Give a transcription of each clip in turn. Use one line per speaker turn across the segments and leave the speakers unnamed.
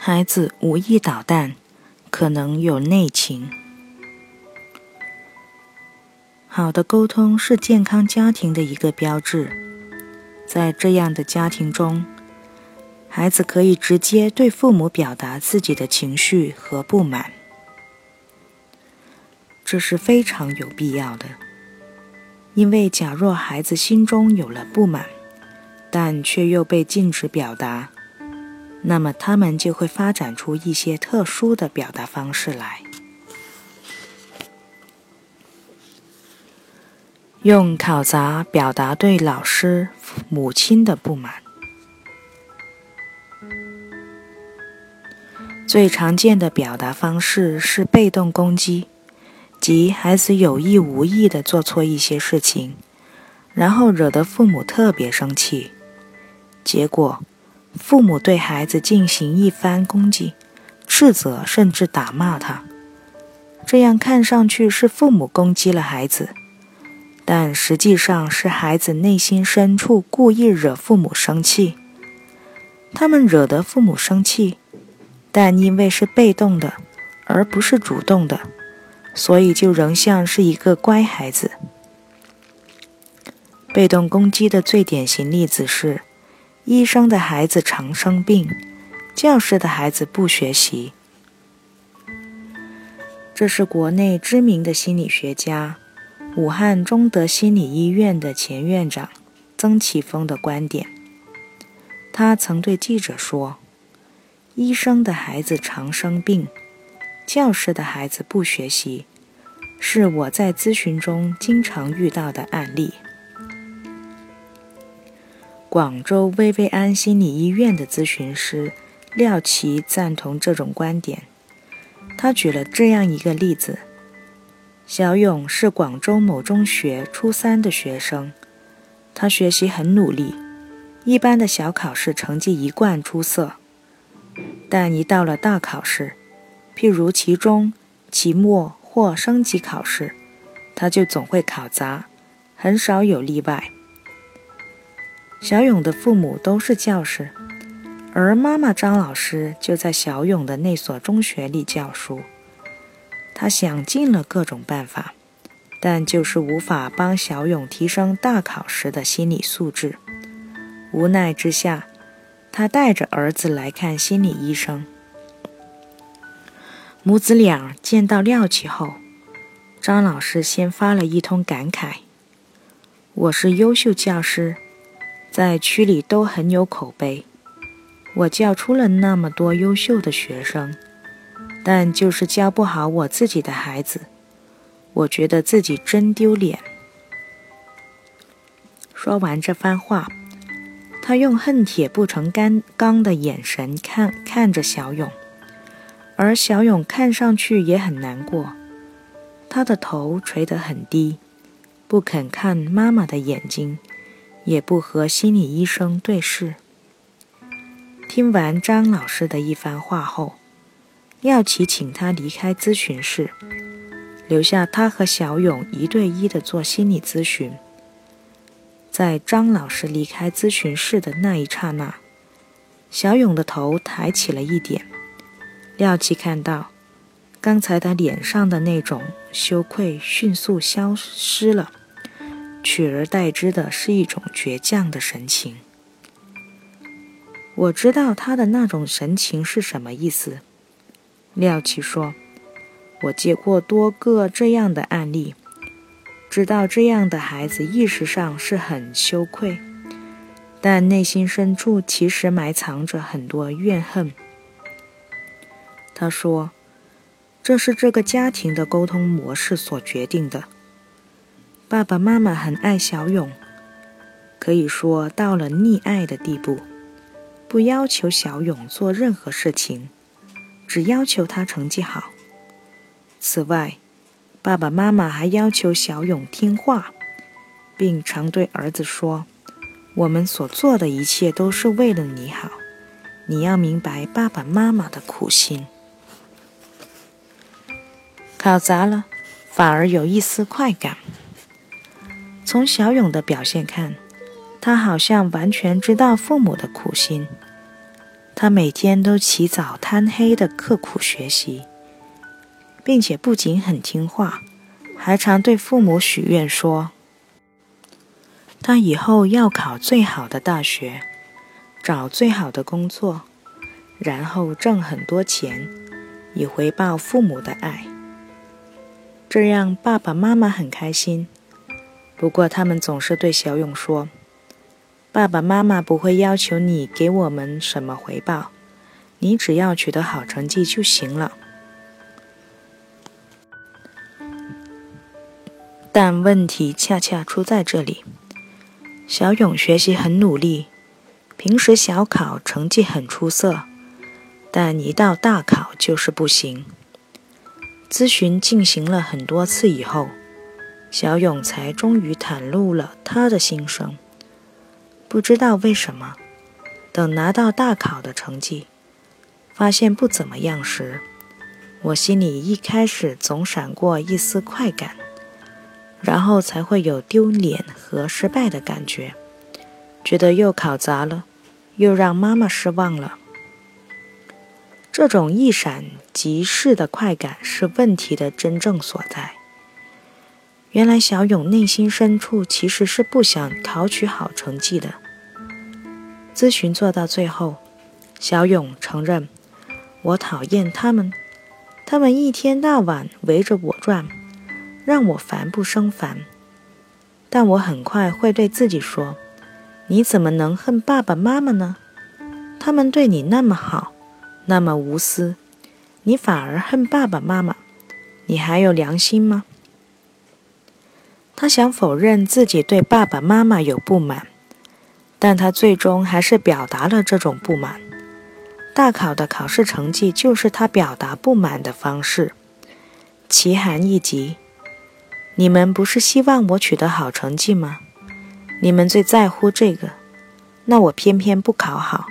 孩子无意捣蛋，可能有内情。好的沟通是健康家庭的一个标志。在这样的家庭中，孩子可以直接对父母表达自己的情绪和不满，这是非常有必要的。因为假若孩子心中有了不满，但却又被禁止表达，那么他们就会发展出一些特殊的表达方式来，用考砸表达对老师、母亲的不满。最常见的表达方式是被动攻击，即孩子有意无意的做错一些事情，然后惹得父母特别生气，结果父母对孩子进行一番攻击、斥责，甚至打骂他。这样看上去是父母攻击了孩子，但实际上是孩子内心深处故意惹父母生气。他们惹得父母生气。但因为是被动的，而不是主动的，所以就仍像是一个乖孩子。被动攻击的最典型例子是：医生的孩子常生病，教师的孩子不学习。这是国内知名的心理学家、武汉中德心理医院的前院长曾启峰的观点。他曾对记者说。医生的孩子常生病，教师的孩子不学习，是我在咨询中经常遇到的案例。广州薇薇安心理医院的咨询师廖琦赞同这种观点。他举了这样一个例子：小勇是广州某中学初三的学生，他学习很努力，一般的小考试成绩一贯出色。但一到了大考试，譬如期中、期末或升级考试，他就总会考砸，很少有例外。小勇的父母都是教师，而妈妈张老师就在小勇的那所中学里教书。他想尽了各种办法，但就是无法帮小勇提升大考时的心理素质。无奈之下。他带着儿子来看心理医生。母子俩见到廖奇后，张老师先发了一通感慨：“我是优秀教师，在区里都很有口碑，我教出了那么多优秀的学生，但就是教不好我自己的孩子，我觉得自己真丢脸。”说完这番话。他用恨铁不成钢钢的眼神看看着小勇，而小勇看上去也很难过，他的头垂得很低，不肯看妈妈的眼睛，也不和心理医生对视。听完张老师的一番话后，廖奇请他离开咨询室，留下他和小勇一对一的做心理咨询。在张老师离开咨询室的那一刹那，小勇的头抬起了一点。廖奇看到，刚才他脸上的那种羞愧迅速消失了，取而代之的是一种倔强的神情。我知道他的那种神情是什么意思。廖奇说：“我接过多个这样的案例。”知道这样的孩子意识上是很羞愧，但内心深处其实埋藏着很多怨恨。他说：“这是这个家庭的沟通模式所决定的。爸爸妈妈很爱小勇，可以说到了溺爱的地步，不要求小勇做任何事情，只要求他成绩好。此外，”爸爸妈妈还要求小勇听话，并常对儿子说：“我们所做的一切都是为了你好，你要明白爸爸妈妈的苦心。”考砸了，反而有一丝快感。从小勇的表现看，他好像完全知道父母的苦心。他每天都起早贪黑的刻苦学习，并且不仅很听话，还常对父母许愿说：“他以后要考最好的大学，找最好的工作，然后挣很多钱，以回报父母的爱。”这样爸爸妈妈很开心。不过他们总是对小勇说：“爸爸妈妈不会要求你给我们什么回报，你只要取得好成绩就行了。”但问题恰恰出在这里：小勇学习很努力，平时小考成绩很出色，但一到大考就是不行。咨询进行了很多次以后。小勇才终于袒露了他的心声。不知道为什么，等拿到大考的成绩，发现不怎么样时，我心里一开始总闪过一丝快感，然后才会有丢脸和失败的感觉，觉得又考砸了，又让妈妈失望了。这种一闪即逝的快感是问题的真正所在。原来小勇内心深处其实是不想考取好成绩的。咨询做到最后，小勇承认：“我讨厌他们，他们一天到晚围着我转，让我烦不胜烦。但我很快会对自己说：你怎么能恨爸爸妈妈呢？他们对你那么好，那么无私，你反而恨爸爸妈妈，你还有良心吗？”他想否认自己对爸爸妈妈有不满，但他最终还是表达了这种不满。大考的考试成绩就是他表达不满的方式。其含义即：你们不是希望我取得好成绩吗？你们最在乎这个，那我偏偏不考好。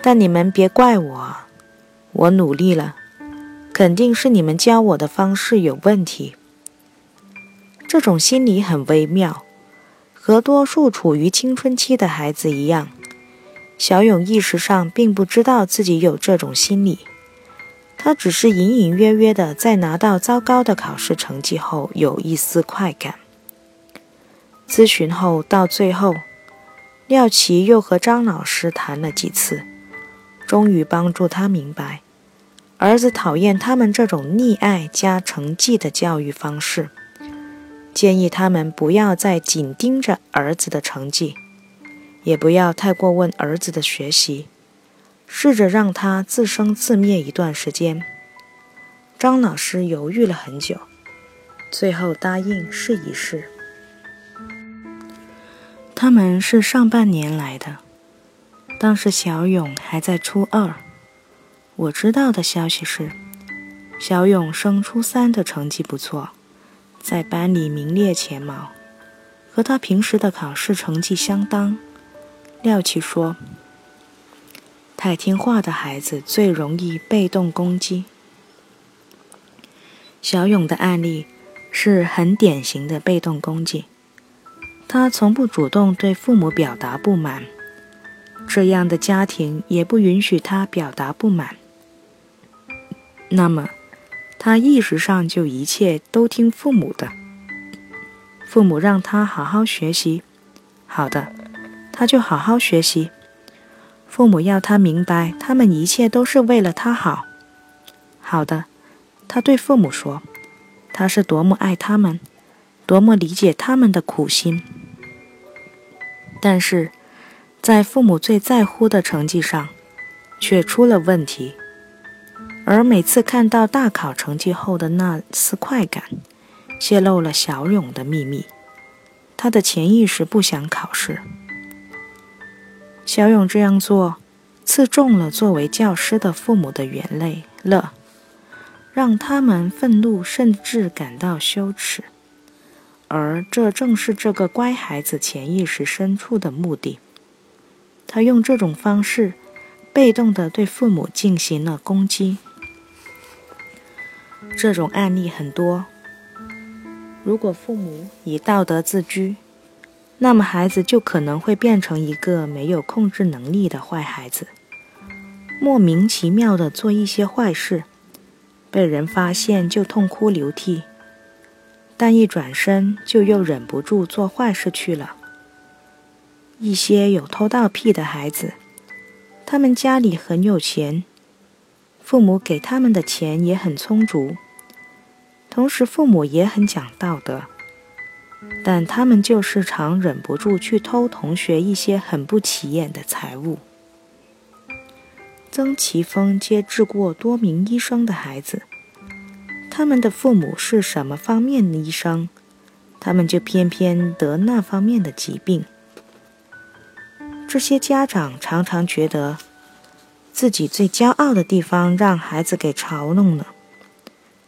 但你们别怪我，我努力了，肯定是你们教我的方式有问题。这种心理很微妙，和多数处于青春期的孩子一样，小勇意识上并不知道自己有这种心理，他只是隐隐约约的在拿到糟糕的考试成绩后有一丝快感。咨询后到最后，廖奇又和张老师谈了几次，终于帮助他明白，儿子讨厌他们这种溺爱加成绩的教育方式。建议他们不要再紧盯着儿子的成绩，也不要太过问儿子的学习，试着让他自生自灭一段时间。张老师犹豫了很久，最后答应试一试。他们是上半年来的，当时小勇还在初二。我知道的消息是，小勇升初三的成绩不错。在班里名列前茅，和他平时的考试成绩相当。廖奇说：“太听话的孩子最容易被动攻击。”小勇的案例是很典型的被动攻击，他从不主动对父母表达不满，这样的家庭也不允许他表达不满。那么。他意识上就一切都听父母的，父母让他好好学习，好的，他就好好学习。父母要他明白，他们一切都是为了他好，好的，他对父母说，他是多么爱他们，多么理解他们的苦心。但是，在父母最在乎的成绩上，却出了问题。而每次看到大考成绩后的那丝快感，泄露了小勇的秘密。他的潜意识不想考试。小勇这样做，刺中了作为教师的父母的眼泪了，让他们愤怒，甚至感到羞耻。而这正是这个乖孩子潜意识深处的目的。他用这种方式，被动地对父母进行了攻击。这种案例很多。如果父母以道德自居，那么孩子就可能会变成一个没有控制能力的坏孩子，莫名其妙地做一些坏事，被人发现就痛哭流涕，但一转身就又忍不住做坏事去了。一些有偷盗癖的孩子，他们家里很有钱，父母给他们的钱也很充足，同时父母也很讲道德。但他们就是常忍不住去偷同学一些很不起眼的财物。曾奇峰接治过多名医生的孩子，他们的父母是什么方面的医生，他们就偏偏得那方面的疾病。这些家长常常觉得自己最骄傲的地方让孩子给嘲弄了，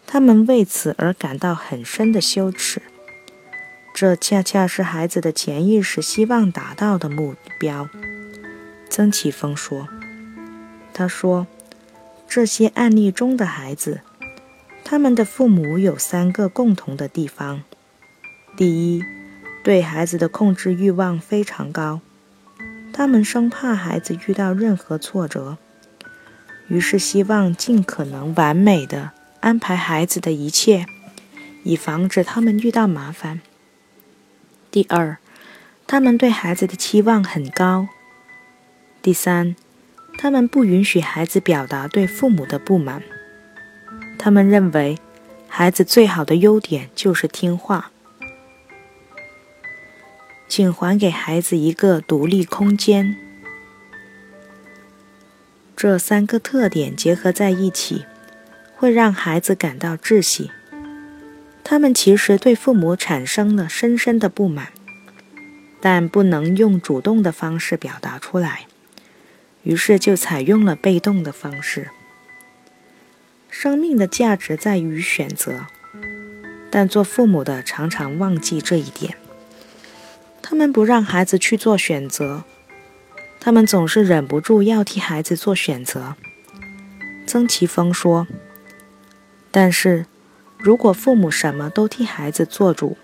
他们为此而感到很深的羞耻。这恰恰是孩子的潜意识希望达到的目标。曾奇峰说：“他说，这些案例中的孩子，他们的父母有三个共同的地方：第一，对孩子的控制欲望非常高，他们生怕孩子遇到任何挫折，于是希望尽可能完美的安排孩子的一切，以防止他们遇到麻烦。”第二，他们对孩子的期望很高。第三，他们不允许孩子表达对父母的不满。他们认为，孩子最好的优点就是听话。请还给孩子一个独立空间。这三个特点结合在一起，会让孩子感到窒息。他们其实对父母产生了深深的不满，但不能用主动的方式表达出来，于是就采用了被动的方式。生命的价值在于选择，但做父母的常常忘记这一点。他们不让孩子去做选择，他们总是忍不住要替孩子做选择。曾奇峰说：“但是。”如果父母什么都替孩子做主，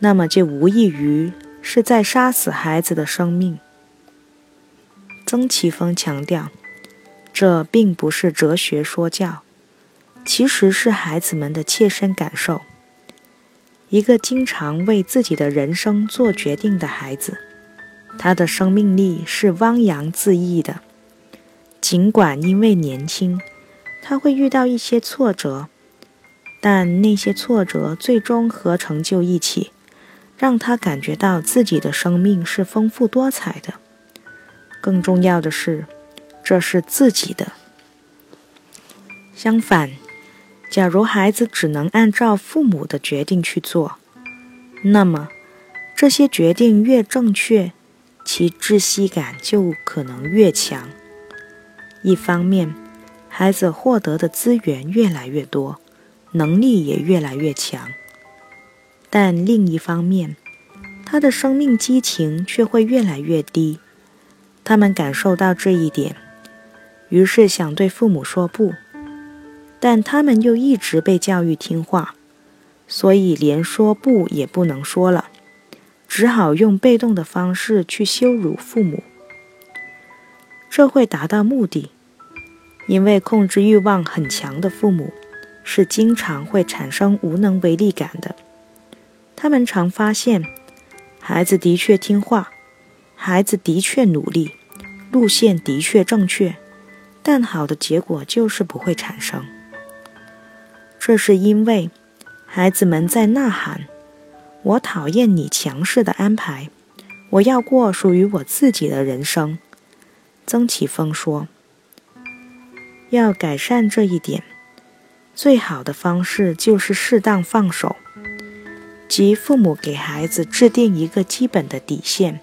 那么就无异于是在杀死孩子的生命。曾奇峰强调，这并不是哲学说教，其实是孩子们的切身感受。一个经常为自己的人生做决定的孩子，他的生命力是汪洋恣意的。尽管因为年轻，他会遇到一些挫折。但那些挫折最终和成就一起，让他感觉到自己的生命是丰富多彩的。更重要的是，这是自己的。相反，假如孩子只能按照父母的决定去做，那么这些决定越正确，其窒息感就可能越强。一方面，孩子获得的资源越来越多。能力也越来越强，但另一方面，他的生命激情却会越来越低。他们感受到这一点，于是想对父母说不，但他们又一直被教育听话，所以连说不也不能说了，只好用被动的方式去羞辱父母。这会达到目的，因为控制欲望很强的父母。是经常会产生无能为力感的。他们常发现，孩子的确听话，孩子的确努力，路线的确正确，但好的结果就是不会产生。这是因为孩子们在呐喊：“我讨厌你强势的安排，我要过属于我自己的人生。”曾启峰说：“要改善这一点。”最好的方式就是适当放手，即父母给孩子制定一个基本的底线，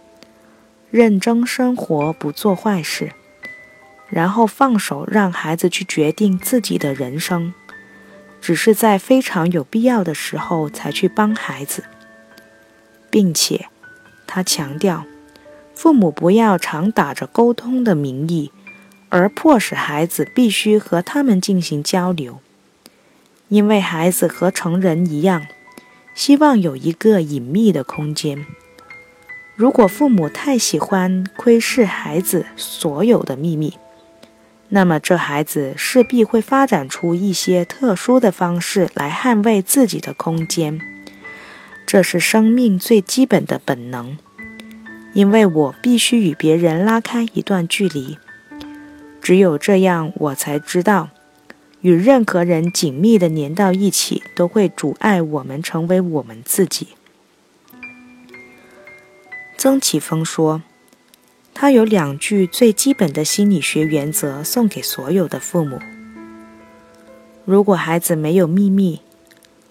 认真生活，不做坏事，然后放手让孩子去决定自己的人生，只是在非常有必要的时候才去帮孩子，并且他强调，父母不要常打着沟通的名义，而迫使孩子必须和他们进行交流。因为孩子和成人一样，希望有一个隐秘的空间。如果父母太喜欢窥视孩子所有的秘密，那么这孩子势必会发展出一些特殊的方式来捍卫自己的空间。这是生命最基本的本能，因为我必须与别人拉开一段距离，只有这样，我才知道，与任何人紧密的粘到一起，都会阻碍我们成为我们自己。曾启峰说。他有两句最基本的心理学原则送给所有的父母：如果孩子没有秘密，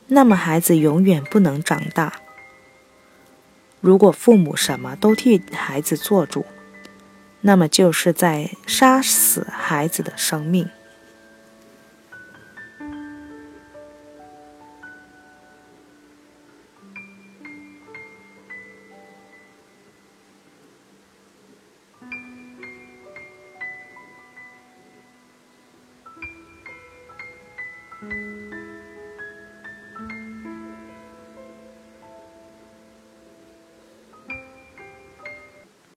那么孩子永远不能长大；如果父母什么都替孩子做主，那么就是在杀死孩子的生命。